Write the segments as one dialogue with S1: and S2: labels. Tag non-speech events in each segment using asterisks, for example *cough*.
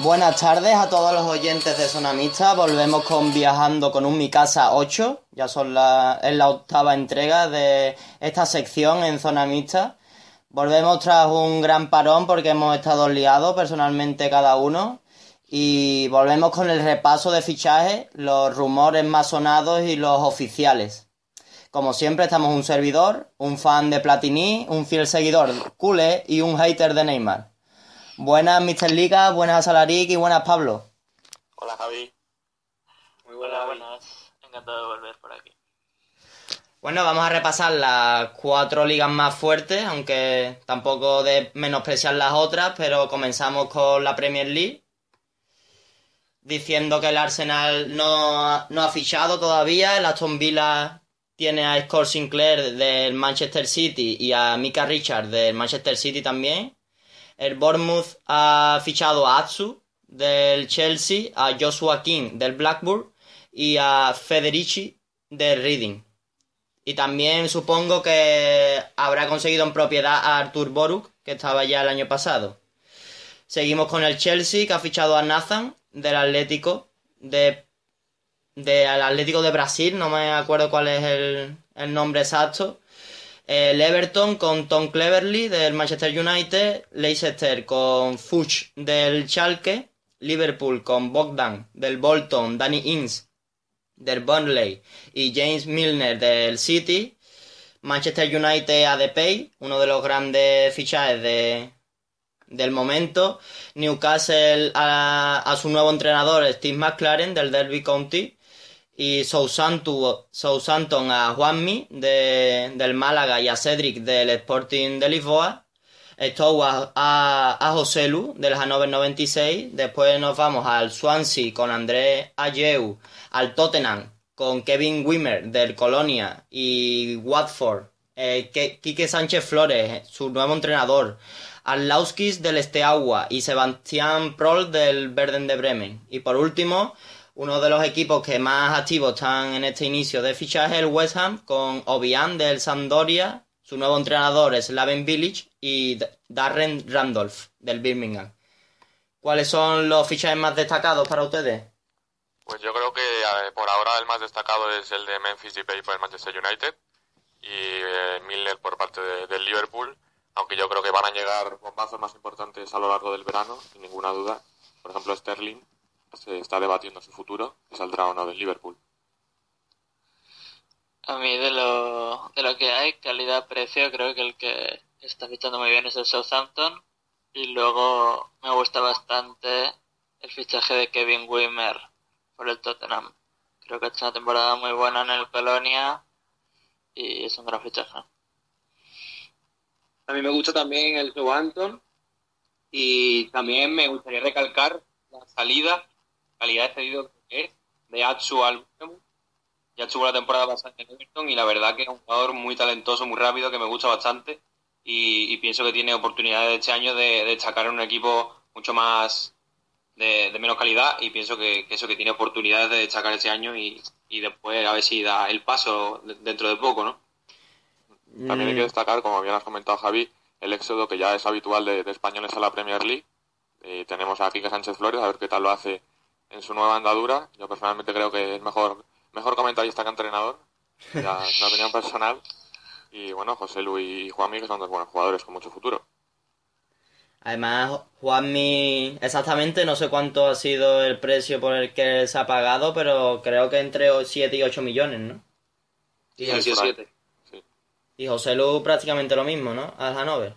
S1: Buenas tardes a todos los oyentes de Zona Mixta. Volvemos con Viajando con un Mi Casa 8. Ya son la, es la octava entrega de esta sección en Zona Mixta. Volvemos tras un gran parón porque hemos estado liados personalmente cada uno. Y volvemos con el repaso de fichajes, los rumores más sonados y los oficiales. Como siempre estamos un servidor, un fan de Platini, un fiel seguidor culé y un hater de Neymar. Buenas, Mr. Liga, buenas Salaric y buenas, Pablo.
S2: Hola, Javi.
S3: Muy buenas, buenas. Encantado de volver por aquí.
S1: Bueno, vamos a repasar las cuatro ligas más fuertes, aunque tampoco de menospreciar las otras, pero comenzamos con la Premier League. Diciendo que el Arsenal no, no ha fichado todavía, el Aston Villa tiene a Scott Sinclair del Manchester City y a Mika Richard del Manchester City también. El Bournemouth ha fichado a Atsu del Chelsea, a Joshua King del Blackburn y a Federici del Reading. Y también supongo que habrá conseguido en propiedad a Artur Boruk, que estaba ya el año pasado. Seguimos con el Chelsea, que ha fichado a Nathan del Atlético de del Atlético de Brasil, no me acuerdo cuál es el, el nombre exacto. El Everton con Tom Cleverley del Manchester United, Leicester con Fuchs del Schalke, Liverpool con Bogdan del Bolton, Danny Ings del Burnley y James Milner del City, Manchester United a Depay, uno de los grandes fichajes de, del momento, Newcastle a, a su nuevo entrenador Steve McLaren del Derby County, y Southampton a Juanmi de, del Málaga y a Cedric del Sporting de Lisboa. Stowe a, a, a José Lu del Hannover 96. Después nos vamos al Swansea con Andrés Ayeu. Al Tottenham con Kevin Wimmer del Colonia y Watford. Eh, Quique Sánchez Flores, su nuevo entrenador. Al Lauskis del Esteagua y Sebastián Prol del Verden de Bremen. Y por último, uno de los equipos que más activos están en este inicio de fichaje, el West Ham, con Obian del Sampdoria, su nuevo entrenador es Laven Village y Darren Randolph del Birmingham. ¿Cuáles son los fichajes más destacados para ustedes?
S2: Pues yo creo que por ahora el más destacado es el de Memphis Depay por el Manchester United y eh, Milner por parte de, del Liverpool, aunque yo creo que van a llegar bombazos más importantes a lo largo del verano, sin ninguna duda. Por ejemplo, Sterling, se está debatiendo su futuro, y saldrá o no del Liverpool.
S3: A mí de lo, de lo que hay, calidad-precio, creo que el que está fichando muy bien es el Southampton. Y luego me gusta bastante el fichaje de Kevin Wimmer por el Tottenham. Creo que ha hecho una temporada muy buena en el Colonia y es un gran fichaje.
S4: A mí me gusta también el Southampton y también me gustaría recalcar la salida calidad de cedido que es de Atsu al Ya estuvo la temporada pasada en Everton y la verdad que es un jugador muy talentoso, muy rápido, que me gusta bastante y, y pienso que tiene oportunidades este año de, de destacar en un equipo mucho más de, de menos calidad y pienso que, que, eso que tiene oportunidades de destacar este año y, y después a ver si da el paso dentro de poco, ¿no?
S2: También hay que destacar, como bien has comentado Javi, el éxodo que ya es habitual de, de españoles a la Premier League. Y tenemos a Quique Sánchez Flores, a ver qué tal lo hace en su nueva andadura. Yo personalmente creo que es mejor, mejor comentarista que entrenador. Ya *laughs* es una opinión personal. Y bueno, José Luis y Juanmi, que son dos buenos jugadores con mucho futuro.
S1: Además, Juanmi, exactamente no sé cuánto ha sido el precio por el que se ha pagado, pero creo que entre 7 y 8 millones, ¿no?
S4: Sí, sí, 7.
S1: Sí. Y José Lu prácticamente lo mismo, ¿no? Al Hanover.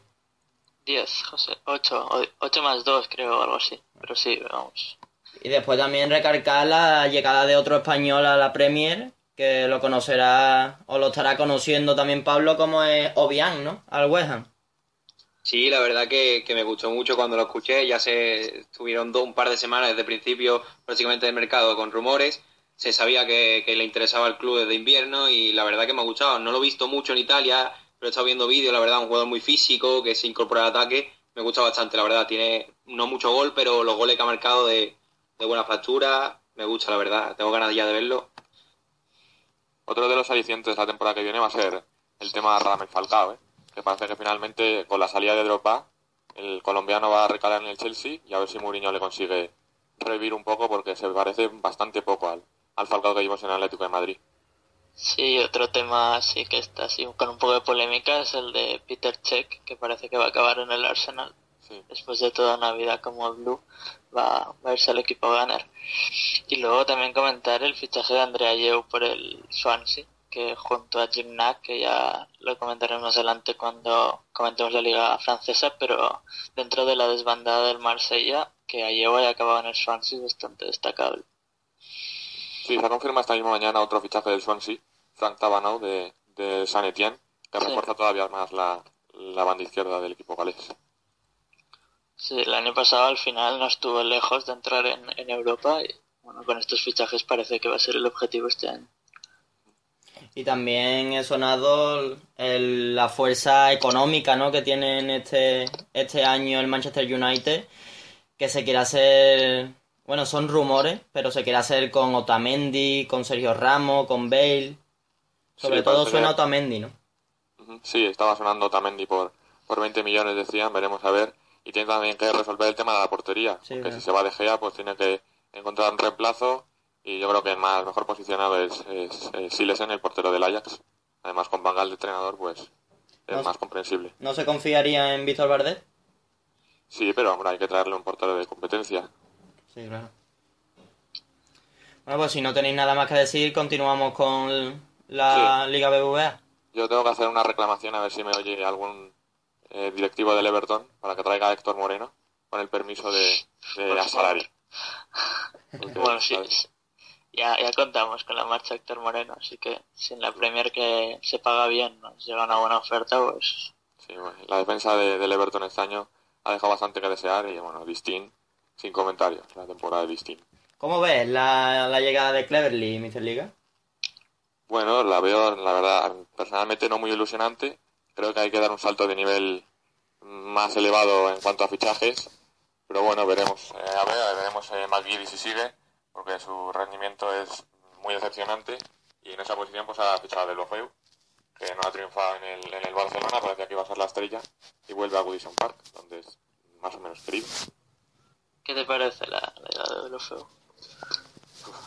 S3: 10, José. 8. 8 más 2, creo, algo así. Pero sí, vamos.
S1: Y después también recargar la llegada de otro español a la Premier, que lo conocerá o lo estará conociendo también Pablo como es Obiang, ¿no? Al West Ham.
S4: Sí, la verdad que, que, me gustó mucho cuando lo escuché. Ya se estuvieron dos, un par de semanas desde el principio prácticamente del mercado con rumores. Se sabía que, que, le interesaba el club desde invierno y la verdad que me ha gustado. No lo he visto mucho en Italia, pero he estado viendo vídeos. La verdad, un jugador muy físico que se incorpora al ataque. Me gusta bastante, la verdad. Tiene no mucho gol, pero los goles que ha marcado de, de buena factura. Me gusta, la verdad. Tengo ganas ya de verlo.
S2: Otro de los alicientes de la temporada que viene va a ser el tema Ramel Falcao, ¿eh? que parece que finalmente con la salida de Drogba el colombiano va a recalar en el Chelsea y a ver si Mourinho le consigue revivir un poco porque se parece bastante poco al, al Falcao que vimos en el Atlético de Madrid.
S3: Sí, otro tema sí que está así con un poco de polémica es el de Peter Cech, que parece que va a acabar en el Arsenal. Después de toda una vida como Blue, va, va a irse al equipo a ganar. Y luego también comentar el fichaje de Andrea Yeu por el Swansea, que junto a Jim Nack, que ya lo comentaremos más adelante cuando comentemos la liga francesa, pero dentro de la desbandada del Marsella, que Ayew haya acabado en el Swansea es bastante destacable.
S2: Sí, se confirma esta misma mañana otro fichaje del Swansea, Frank Tabanau de, de San Etienne, que sí. refuerza todavía más la, la banda izquierda del equipo galés.
S3: Sí, el año pasado al final no estuvo lejos de entrar en, en Europa y bueno, con estos fichajes parece que va a ser el objetivo este año.
S1: Y también he sonado el, la fuerza económica ¿no? que tiene en este, este año el Manchester United, que se quiere hacer, bueno, son rumores, pero se quiere hacer con Otamendi, con Sergio Ramos, con Bale. Sobre sí, todo suena que... Otamendi, ¿no?
S2: Sí, estaba sonando Otamendi por, por 20 millones, decían, veremos a ver. Y tiene también que resolver el tema de la portería, sí, porque claro. si se va de Gea, pues tiene que encontrar un reemplazo y yo creo que el más mejor posicionado es, es, es Silesen, el portero del Ajax. Además, con Bangal de entrenador, pues es
S1: no,
S2: más comprensible.
S1: ¿No se confiaría en Víctor Bardet?
S2: Sí, pero hombre, hay que traerle un portero de competencia.
S1: Sí, claro. Bueno, pues si no tenéis nada más que decir, continuamos con la sí. Liga BBVA.
S2: Yo tengo que hacer una reclamación a ver si me oye algún eh, directivo del Everton para que traiga a Héctor Moreno con el permiso de, de Asalari. *laughs*
S3: Bueno, sí, ya, ya contamos con la marcha Héctor Moreno, así que si en la Premier que se paga bien nos llega una buena oferta, pues...
S2: Sí, bueno, la defensa de, del Everton este año ha dejado bastante que desear y bueno, Distin, sin comentarios, la temporada de Distin.
S1: ¿Cómo ves la, la llegada de Cleverly, Mr. Liga?
S2: Bueno, la veo, la verdad, personalmente no muy ilusionante. Creo que hay que dar un salto de nivel más elevado en cuanto a fichajes. Pero bueno, veremos. Eh, a ver, veremos eh, si sigue porque su rendimiento es muy decepcionante y en esa posición pues ha fichado de Lofeu que no ha triunfado en el, en el Barcelona, parecía que iba a ser la estrella y vuelve a Goodison Park, donde es más o menos querido.
S3: ¿Qué te parece la, la de Lofeu?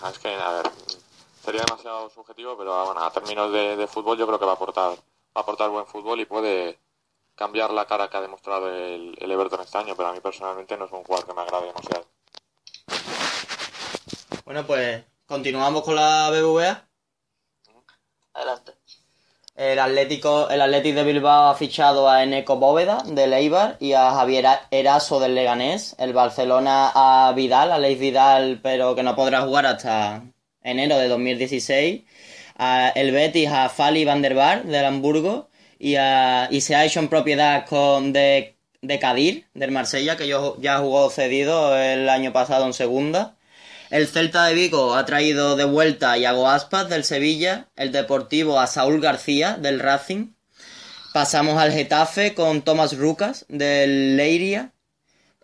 S2: Es que, a ver, sería demasiado subjetivo, pero bueno, a términos de, de, fútbol yo creo que va a aportar, aportar buen fútbol y puede cambiar la cara que ha demostrado el, el Everton este año, pero a mí personalmente no es un jugador que me agrade demasiado.
S1: Bueno, pues continuamos con la BBVA.
S3: Adelante.
S1: El Atlético, el Atlético de Bilbao ha fichado a Eneco Bóveda del Eibar y a Javier Eraso del Leganés. El Barcelona a Vidal, a Leif Vidal, pero que no podrá jugar hasta enero de 2016. El Betis a Fali van der Bar del Hamburgo y, a, y se ha hecho en propiedad con de, de Kadir del Marsella, que yo, ya jugó cedido el año pasado en segunda. El Celta de Vigo ha traído de vuelta a Iago Aspas del Sevilla, el Deportivo a Saúl García del Racing. Pasamos al Getafe con Tomás Rucas del Leiria.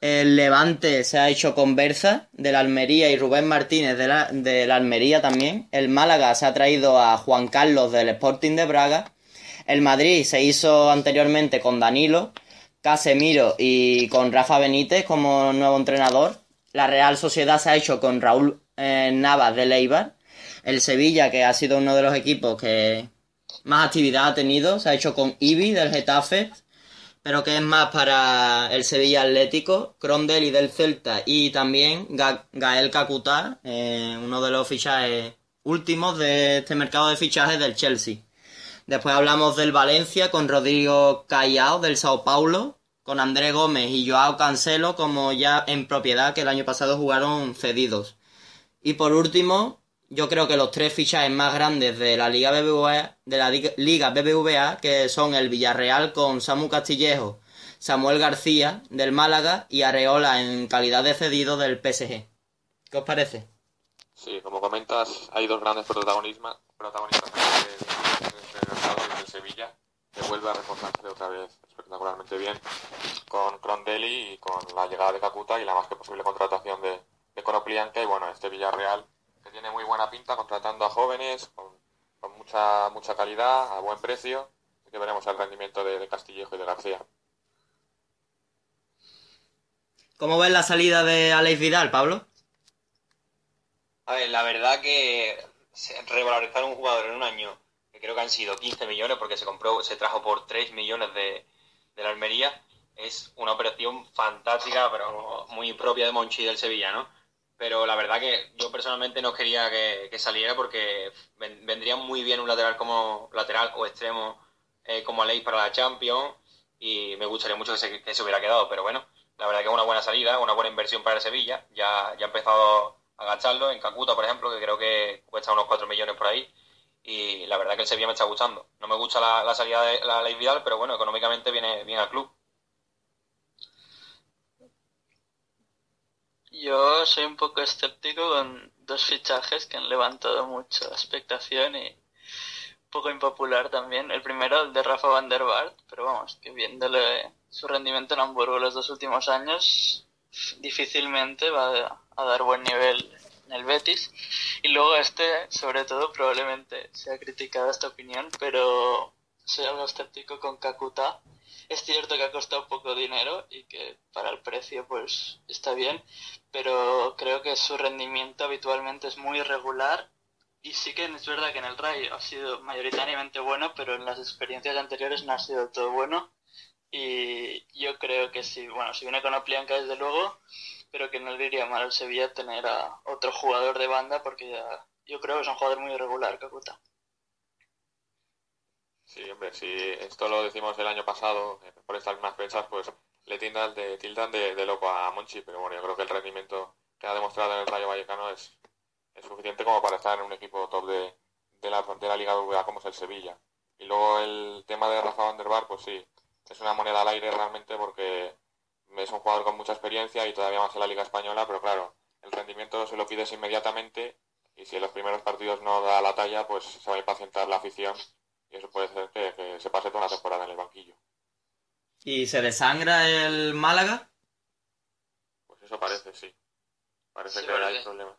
S1: El Levante se ha hecho con Berza del Almería y Rubén Martínez de la, Almería también. El Málaga se ha traído a Juan Carlos del Sporting de Braga. El Madrid se hizo anteriormente con Danilo, Casemiro y con Rafa Benítez como nuevo entrenador. La Real Sociedad se ha hecho con Raúl eh, Navas de Leibar. El Sevilla, que ha sido uno de los equipos que más actividad ha tenido, se ha hecho con Ibi del Getafe, pero que es más para el Sevilla Atlético, Crondel del Celta y también Ga Gael Kakuta, eh, uno de los fichajes últimos de este mercado de fichajes del Chelsea. Después hablamos del Valencia con Rodrigo Callao del Sao Paulo, con André Gómez y Joao Cancelo como ya en propiedad que el año pasado jugaron cedidos. Y por último, yo creo que los tres fichajes más grandes de la Liga BBVA, de la Liga BBVA, que son el Villarreal con Samu Castillejo, Samuel García del Málaga y Areola en calidad de cedido del PSG. ¿Qué os parece?
S2: Sí, como comentas, hay dos grandes protagonistas, protagonistas del Sevilla, que vuelve a reforzarse otra vez espectacularmente bien con Crondelli y con la llegada de Cacuta y la más que posible contratación de, de Coroplianca y bueno, este Villarreal que tiene muy buena pinta contratando a jóvenes con, mucha mucha calidad, a buen precio, y que veremos el rendimiento de, Castillejo y de García.
S1: ¿Cómo ves la salida de Alex Vidal, Pablo?
S4: A ver, la verdad que revalorizar un jugador en un año, que creo que han sido 15 millones, porque se compró, se trajo por 3 millones de, de la Almería, es una operación fantástica, pero muy propia de Monchi del Sevilla, ¿no? Pero la verdad que yo personalmente no quería que, saliera porque vendría muy bien un lateral como lateral o extremo eh, como ley para la Champions y me gustaría mucho que se, hubiera quedado, pero bueno, la verdad que es una buena salida, una buena inversión para el Sevilla, ya, ya ha empezado a agacharlo en Cacuta, por ejemplo, que creo que cuesta unos 4 millones por ahí y la verdad que el Sevilla me está gustando. No me gusta la, salida de la Ley Vidal, pero bueno, económicamente viene bien al club.
S3: Yo soy un poco escéptico con dos fichajes que han levantado mucha expectación y un poco impopular también. El primero, el de Rafa van der Vaart, pero vamos, que viéndole su rendimiento en Hamburgo los dos últimos años, difícilmente va a dar buen nivel en el Betis. Y luego este, sobre todo, probablemente se ha criticado esta opinión, pero soy algo escéptico con Kakuta es cierto que ha costado poco dinero y que para el precio pues está bien, pero creo que su rendimiento habitualmente es muy irregular y sí que es verdad que en el Rayo ha sido mayoritariamente bueno, pero en las experiencias anteriores no ha sido todo bueno y yo creo que sí, bueno, si viene con Oplianca desde luego, pero que no le diría mal al Sevilla tener a otro jugador de banda porque ya, yo creo que es un jugador muy irregular, Kakuta.
S2: Sí, hombre, si esto lo decimos el año pasado, eh, por estas mismas fechas, pues le tildan de, tildan de, loco a Monchi, pero bueno, yo creo que el rendimiento que ha demostrado en el Rayo Vallecano es, suficiente como para estar en un equipo top de, de, la, de la Liga VA como es el Sevilla. Y luego el tema de Rafa Van pues sí, es una moneda al aire realmente porque es un jugador con mucha experiencia y todavía más en la Liga Española, pero claro, el rendimiento se lo pides inmediatamente y si en los primeros partidos no da la talla, pues se va a impacientar la afición y eso puede ser que, se pase toda una temporada en el banquillo.
S1: ¿Y se desangra el Málaga?
S2: Pues eso parece, sí. Parece que hay problemas.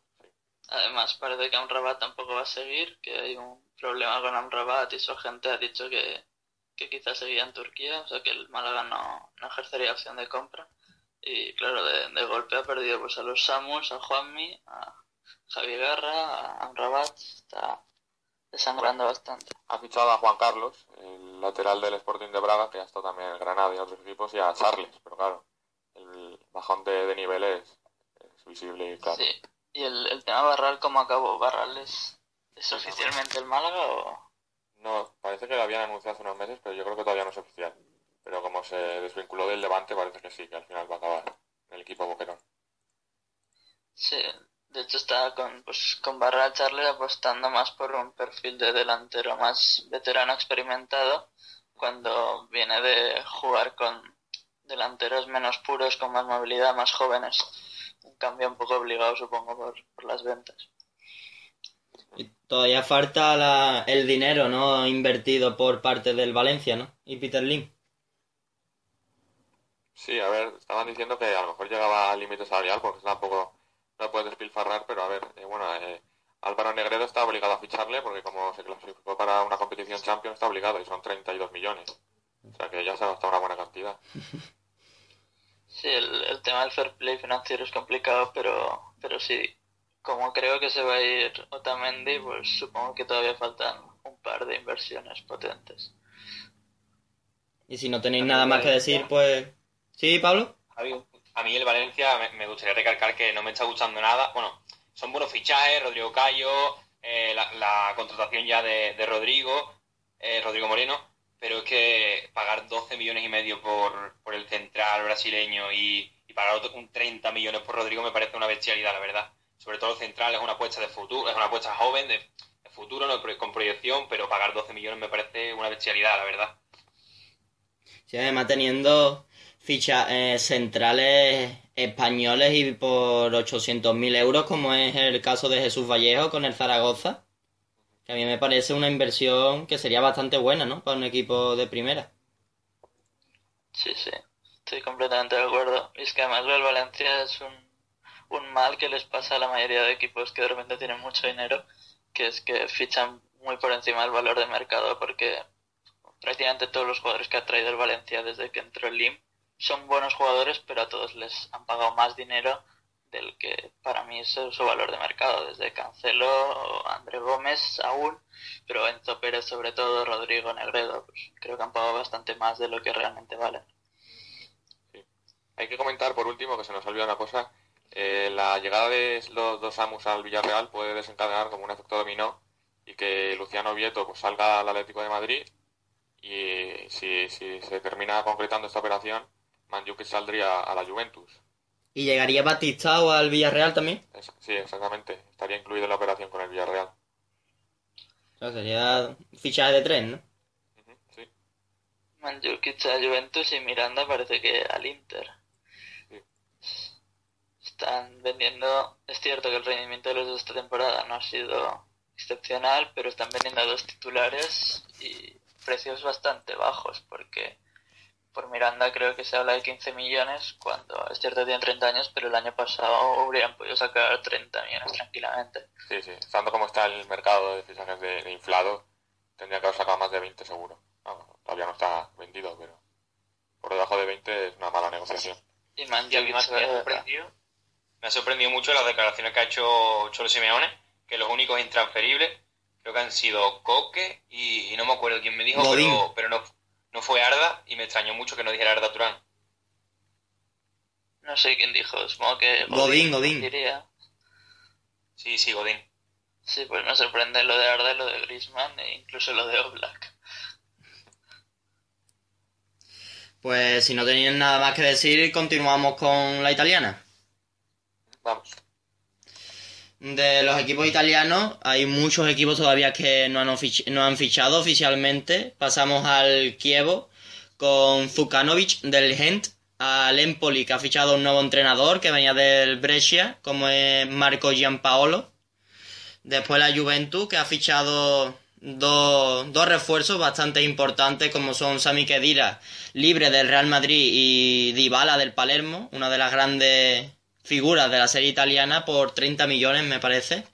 S3: Además, parece que Amrabat tampoco va a seguir, que hay un problema con Amrabat y su gente ha dicho que, que quizás seguía en Turquía, o sea que el Málaga no, no ejercería opción de compra. Y claro, de, de, golpe ha perdido pues a los Samus, a Juanmi, a Javi Guerra, a Amrabat. Está, desangrando bastante.
S2: Ha fichado a Juan Carlos, el lateral del Sporting de Braga, que ha estado también en Granada y otros equipos, y a Charles, pero claro, el bajón de, de nivel es, visible y claro.
S3: Sí, y el, el tema Barral, ¿cómo acabó? ¿Barral es, es oficialmente el Málaga o...?
S2: No, parece que lo habían anunciado hace unos meses, pero yo creo que todavía no es oficial. Pero como se desvinculó del Levante, parece que sí, que al final va a acabar en el equipo Boquerón.
S3: Sí, de hecho, estaba con, pues, con Barra Charles apostando más por un perfil de delantero más veterano experimentado, cuando viene de jugar con delanteros menos puros, con más movilidad, más jóvenes. Un cambio un poco obligado, supongo, por, por las ventas.
S1: Y todavía falta la, el dinero, ¿no? Invertido por parte del Valencia, ¿no? Y Peter Lim.
S2: Sí, a ver, estaban diciendo que a lo mejor llegaba al límite salarial porque tampoco no puede despilfarrar, pero a ver, eh, bueno, eh, Álvaro Negredo está obligado a ficharle porque como se clasificó para una competición Champions está obligado y son 32 millones. O sea que ya se ha gastado una buena cantidad. *laughs*
S3: Sí, el, tema del fair play financiero es complicado, pero, pero sí, como creo que se va a ir Otamendi, pues supongo que todavía faltan un par de inversiones potentes.
S1: Y si no tenéis nada más que decir, pues... ¿Sí, Pablo?
S4: A mí el Valencia me, gustaría recalcar que no me está gustando nada. Bueno, son buenos fichajes, Rodrigo Cayo, eh, la, contratación ya de, Rodrigo,
S5: eh, Rodrigo Moreno, pero es que pagar 12 millones y medio por, por el central brasileño y, pagar otro- un 30 millones por Rodrigo me parece una bestialidad, la verdad. Sobre todo el central es una apuesta de futuro, es una apuesta joven, de, de futuro, no con proyección, pero pagar 12 millones me parece una bestialidad, la verdad.
S1: Sí, además teniendo fichas eh, centrales españoles y por 800.000 euros, como es el caso de Jesús Vallejo con el Zaragoza, que a mí me parece una inversión que sería bastante buena, ¿no? Para un equipo de primera.
S3: Sí, sí, estoy completamente de acuerdo. Y es que además del Valencia es un, un mal que les pasa a la mayoría de equipos que de repente tienen mucho dinero, que es que fichan muy por encima del valor de mercado, porque prácticamente todos los jugadores que ha traído el Valencia desde que entró el Lim son buenos jugadores, pero a todos les han pagado más dinero del que para mí es su valor de mercado, desde Cancelo, André Gómez aún, pero Enzo Pérez sobre todo, Rodrigo Negredo, pues creo que han pagado bastante más de lo que realmente valen.
S2: Hay que comentar por último que se nos ha olvidado una cosa. eh, la llegada de los dos Amus al Villarreal puede desencadenar como un efecto dominó y que Luciano Vieto pues, salga al Atlético de Madrid y si, si se termina concretando esta operación, Mandzukic saldría a la Juventus.
S1: ¿Y llegaría Batistao al Villarreal también?
S2: Es- sí, exactamente. Estaría incluido en la operación con el Villarreal.
S1: O sea, sería fichaje de tres, ¿no?
S2: Sí.
S3: Mandzukic a Juventus y Miranda parece que al Inter.
S2: Sí.
S3: Están vendiendo, es cierto que el rendimiento de los de esta temporada no ha sido excepcional, pero están vendiendo a dos titulares y precios bastante bajos, porque por Miranda creo que se habla de 15 millones, cuando es cierto que tiene 30 años, pero el año pasado hubieran podido sacar 30 millones tranquilamente.
S2: Sí, sí. Estando como está el mercado de fichajes de, de inflado, tendría que haber sacado más de 20 seguro. Todavía no está vendido, pero por debajo de 20 es una mala negociación.
S3: Y
S5: Y a mí me ha sorprendido, me ha sorprendido mucho las declaraciones que ha hecho Cholo Simeone, que los únicos intransferibles creo que han sido Coque y, y no me acuerdo quién me dijo,
S1: Godín.
S5: pero, pero no, no fue Arda y me extrañó mucho que no dijera Arda Turán.
S3: No sé quién dijo, supongo que
S1: Godín, Godín.
S3: diría.
S5: Sí, sí, Godín.
S3: Sí, pues me sorprende lo de Arda y lo de Griezmann e incluso lo de Oblak.
S1: Pues si no tenían nada más que decir, continuamos con la italiana.
S2: Vamos.
S1: De los equipos italianos, hay muchos equipos todavía que no han, no han fichado oficialmente. Pasamos al Chievo con Zukanovic del Gent, al Empoli que ha fichado un nuevo entrenador que venía del Brescia, como es Marco Giampaolo. Después la Juventus que ha fichado dos, dos refuerzos bastante importantes como son Sami Khedira, libre del Real Madrid, y Dybala del Palermo, una de las grandes figuras de la serie italiana por 30 millones me parece.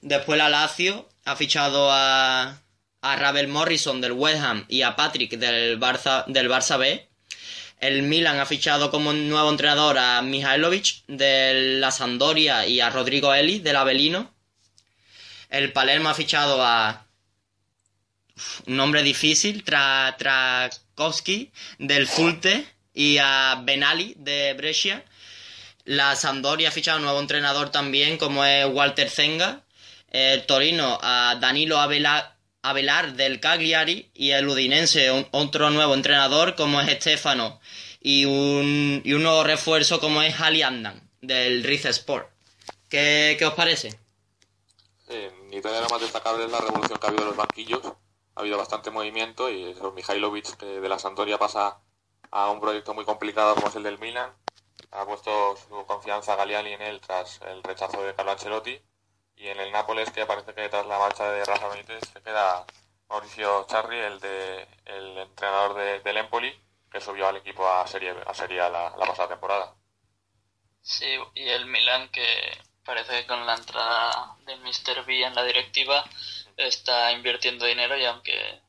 S1: Después la Lazio ha fichado a, a Ravel Morrison del West Ham y a Patrick del Barça, del Barça B. El Milan ha fichado como nuevo entrenador a Mihailovic de la Sampdoria y a Rodrigo Eli del Avelino. El Palermo ha fichado a un nombre difícil, Tra, Trakowski del Fulte y a Benali de Brescia. La Sampdoria ha fichado un nuevo entrenador también, como es Walter Zenga. El Torino a Danilo Avela- Avelar del Cagliari. Y el Udinense, otro nuevo entrenador, como es Estefano. Y un, nuevo refuerzo, como es Ali Andan, del Rize Sport. ¿Qué, ¿Qué os parece?
S2: En Italia lo más destacable es la revolución que ha habido en los banquillos. Ha habido bastante movimiento y eso, que de la Sampdoria pasa a un proyecto muy complicado como es el del Milan. Ha puesto su confianza Galiani en él tras el rechazo de Carlo Ancelotti. Y en el Nápoles, que parece que tras la marcha de Rafa Benítez se queda Mauricio Charri, el, de, el entrenador de, del Empoli, que subió al equipo a Serie, a serie la, la pasada temporada.
S3: Sí, y el Milan que parece que con la entrada de Mr. B en la directiva está invirtiendo dinero y aunque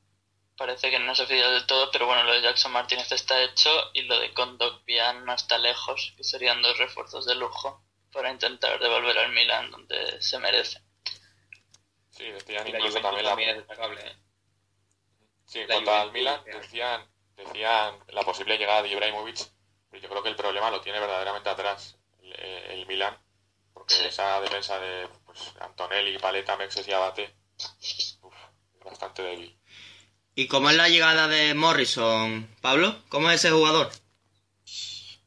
S3: parece que no se fía del todo, pero bueno, lo de Jackson Martínez está hecho y lo de Condogbian no está lejos, que serían dos refuerzos de lujo para intentar devolver al Milan donde se merece.
S2: Sí, decían incluso también la,
S5: también es destacable. ¿eh?
S2: Sí, en cuanto al Milan, decían, decían la posible llegada de Ibrahimovic, pero yo creo que el problema lo tiene verdaderamente atrás el, el Milan, porque
S3: Sí.
S2: esa defensa de pues, Antonelli, Paleta, Mexes y Abate uf, es bastante débil.
S1: ¿Y cómo es la llegada de Morrison, Pablo? ¿Cómo es ese jugador?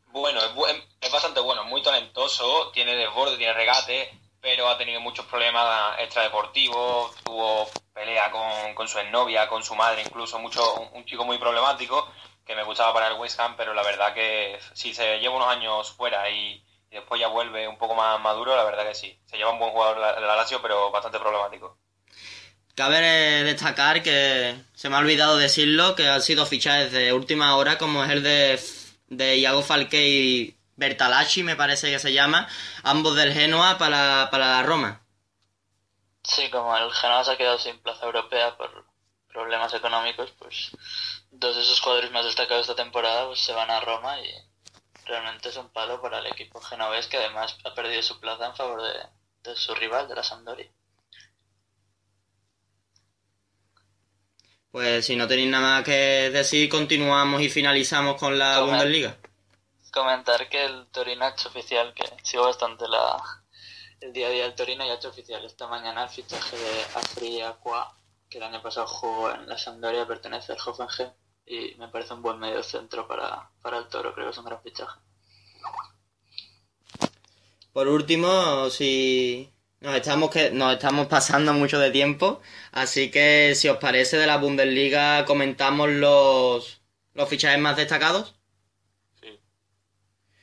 S5: Bueno, es, es bastante bueno, muy talentoso, tiene desborde, tiene regate, pero ha tenido muchos problemas extradeportivos, tuvo pelea con, con su exnovia, con su madre incluso, mucho un, chico muy problemático que me gustaba para el West Ham, pero la verdad que si se lleva unos años fuera y, después ya vuelve un poco más maduro, la verdad que sí. Se lleva un buen jugador de la Lazio, pero bastante problemático.
S1: Cabe destacar que se me ha olvidado decirlo, que han sido fichajes de última hora, como es el de, de Iago Falque y Bertalachi, me parece que se llama, ambos del Genoa para, para Roma.
S3: Sí, como el Genoa se ha quedado sin plaza europea por problemas económicos, pues dos de esos jugadores más destacados esta temporada pues, se van a Roma y realmente es un palo para el equipo genovés que además ha perdido su plaza en favor de, su rival, de la Sampdoria.
S1: Pues si no tenéis nada más que decir, continuamos y finalizamos con la Bundesliga.
S3: Comentar que el Torino ha hecho oficial, que sigo bastante la, el día a día del Torino y ha hecho oficial esta mañana el fichaje de Afri Aqua, que el año pasado jugó en la Sampdoria, pertenece al Hoffenheim y me parece un buen medio centro para, para el Toro, creo que es un gran fichaje.
S1: Por último, si nos estamos que nos estamos pasando mucho de tiempo, así que si os parece de la Bundesliga comentamos los los fichajes más destacados.
S2: Sí.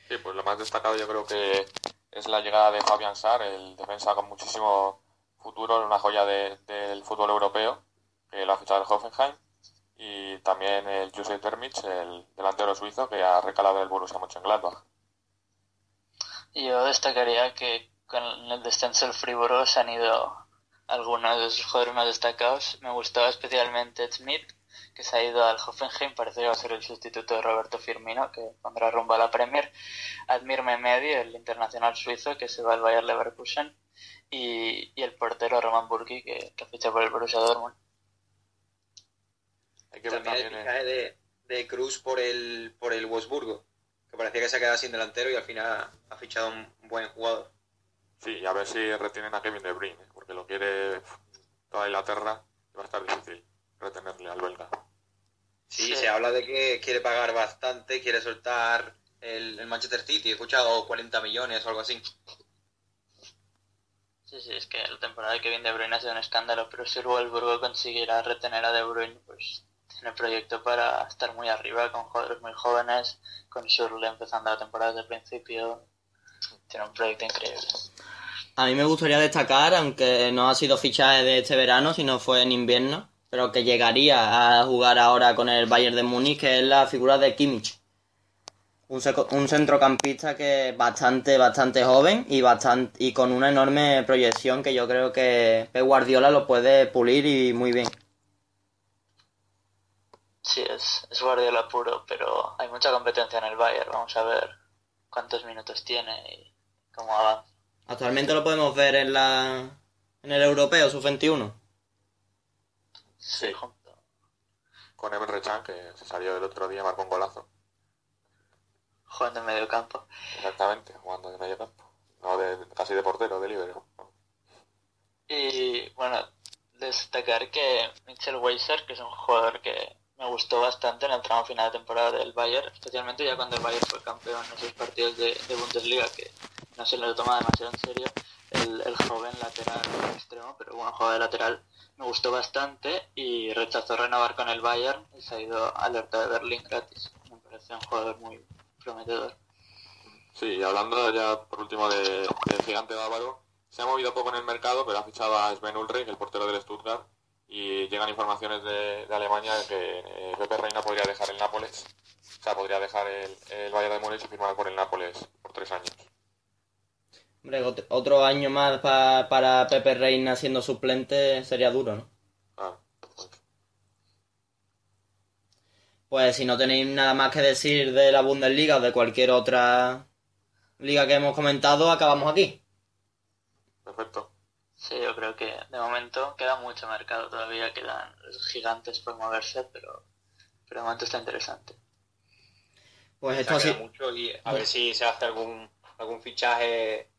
S2: Sí, pues lo más destacado yo creo que es la llegada de Fabian Sar, el defensa con muchísimo futuro, una joya del fútbol europeo, que lo ha fichado el Hoffenheim, y también el Josef Termich, el delantero suizo, que ha recalado el Borussia Mönchengladbach.
S3: Yo destacaría que con el descenso del Friburgo se han ido algunos de sus jugadores más destacados. Me gustaba especialmente Smith, que se ha ido al Hoffenheim, parece que va a ser el sustituto de Roberto Firmino, que pondrá rumbo a la Premier. Admir Mehmedi, el internacional suizo, que se va al Bayer Leverkusen. Y, y el portero Roman Burki, que, que ficha por el Borussia Dortmund.
S6: Hay que también, el fichaje de, de Cruz por el, por el Wolfsburgo, que parecía que se quedado sin delantero y al final ha fichado un buen jugador.
S2: Sí, y a ver si retienen a Kevin De Bruyne, ¿eh? porque lo quiere toda Inglaterra y va a estar difícil retenerle al belga.
S6: Sí, se habla de que quiere pagar bastante, quiere soltar el, Manchester City. He escuchado 40 millones o algo así.
S3: Sí, sí, es que la temporada de Kevin De Bruyne ha sido un escándalo, pero si el Wolfsburgo consiguiera retener a De Bruyne, pues tiene proyecto para estar muy arriba con jugadores muy jóvenes, con Shurley empezando la temporada desde el principio. Tiene un proyecto increíble.
S1: A mí me gustaría destacar, aunque no ha sido fichaje de este verano, sino fue en invierno, pero que llegaría a jugar ahora con el Bayern de Múnich, que es la figura de Kimmich. Un, centrocampista que es bastante, bastante joven y, bastante, y con una enorme proyección que yo creo que Guardiola lo puede pulir y muy bien.
S3: Sí, es, es Guardiola puro, pero hay mucha competencia en el Bayern. Vamos a ver cuántos minutos tiene y cómo avanza.
S1: Actualmente lo podemos ver en la en el europeo sub-21.
S3: Sí,
S2: Con Evan Rechan, que se salió el otro día, marcó un golazo.
S3: Jugando en medio campo.
S2: Exactamente, jugando en medio campo. No, de, casi de portero, de libre.
S3: Y bueno, destacar que Mitchell Weiser, que es un jugador que me gustó bastante en el tramo final de temporada del Bayern, especialmente ya cuando el Bayern fue campeón en esos partidos de, Bundesliga, que no se lo toma demasiado en serio, el, joven lateral extremo, pero bueno, juego de lateral, me gustó bastante y rechazó renovar con el Bayern y se ha ido alerta de Berlín gratis. Me parece un jugador muy prometedor.
S2: Sí, hablando ya por último de, del gigante bávaro, se ha movido poco en el mercado, pero ha fichado a Sven Ulrich, el portero del Stuttgart, y llegan informaciones de, Alemania de que eh, Pepe Reina podría dejar el Nápoles, o sea, podría dejar el, el Bayern de Múnich y firmar por el Nápoles por tres años.
S1: Hombre, otro año más para Pepe Reina siendo suplente sería duro, ¿no?
S2: Ah, pues.
S1: pues si no tenéis nada más que decir de la Bundesliga o de cualquier otra liga que hemos comentado, acabamos aquí.
S2: Perfecto.
S3: Sí, yo creo que de momento queda mucho mercado todavía, quedan los gigantes por moverse, pero, pero de momento está interesante.
S1: Pues esto sí.
S6: mucho y a ver si se hace algún algún fichaje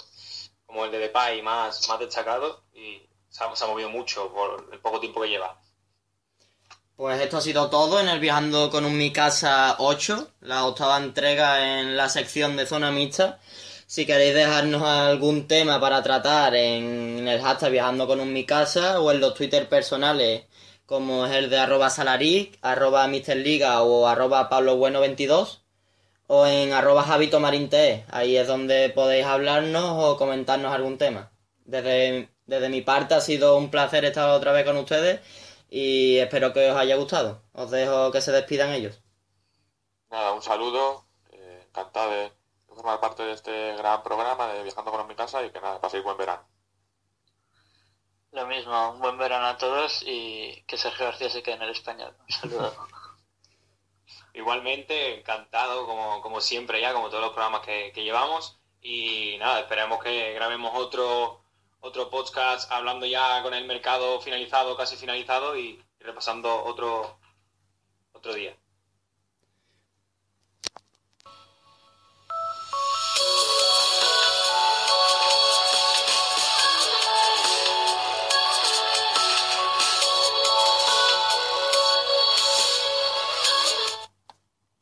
S6: como el de Depay más, más destacado y se ha, movido mucho por el poco tiempo que lleva.
S1: Pues esto ha sido todo en el Viajando con un Mi Casa 8, la octava entrega en la sección de zona mixta. Si queréis dejarnos algún tema para tratar en el hashtag Viajando con un Mi Casa o en los Twitter personales como es el de arroba salaric, arroba misterliga o arroba pablobueno22 o en arroba javitomarinte. Ahí es donde podéis hablarnos o comentarnos algún tema. Desde, desde mi parte ha sido un placer estar otra vez con ustedes y espero que os haya gustado. Os dejo que se despidan ellos.
S2: Nada, un saludo, eh, encantado de formar parte de este gran programa de Viajando con mi casa y que nada, paséis buen verano.
S3: Lo mismo, un buen verano a todos y que Sergio García se quede en el español. Un saludo. *laughs*
S4: Igualmente, encantado, como, como siempre ya, como todos los programas que, que llevamos. Y nada, esperemos que grabemos otro, otro podcast hablando ya con el mercado finalizado, casi finalizado, y, y repasando otro, otro día.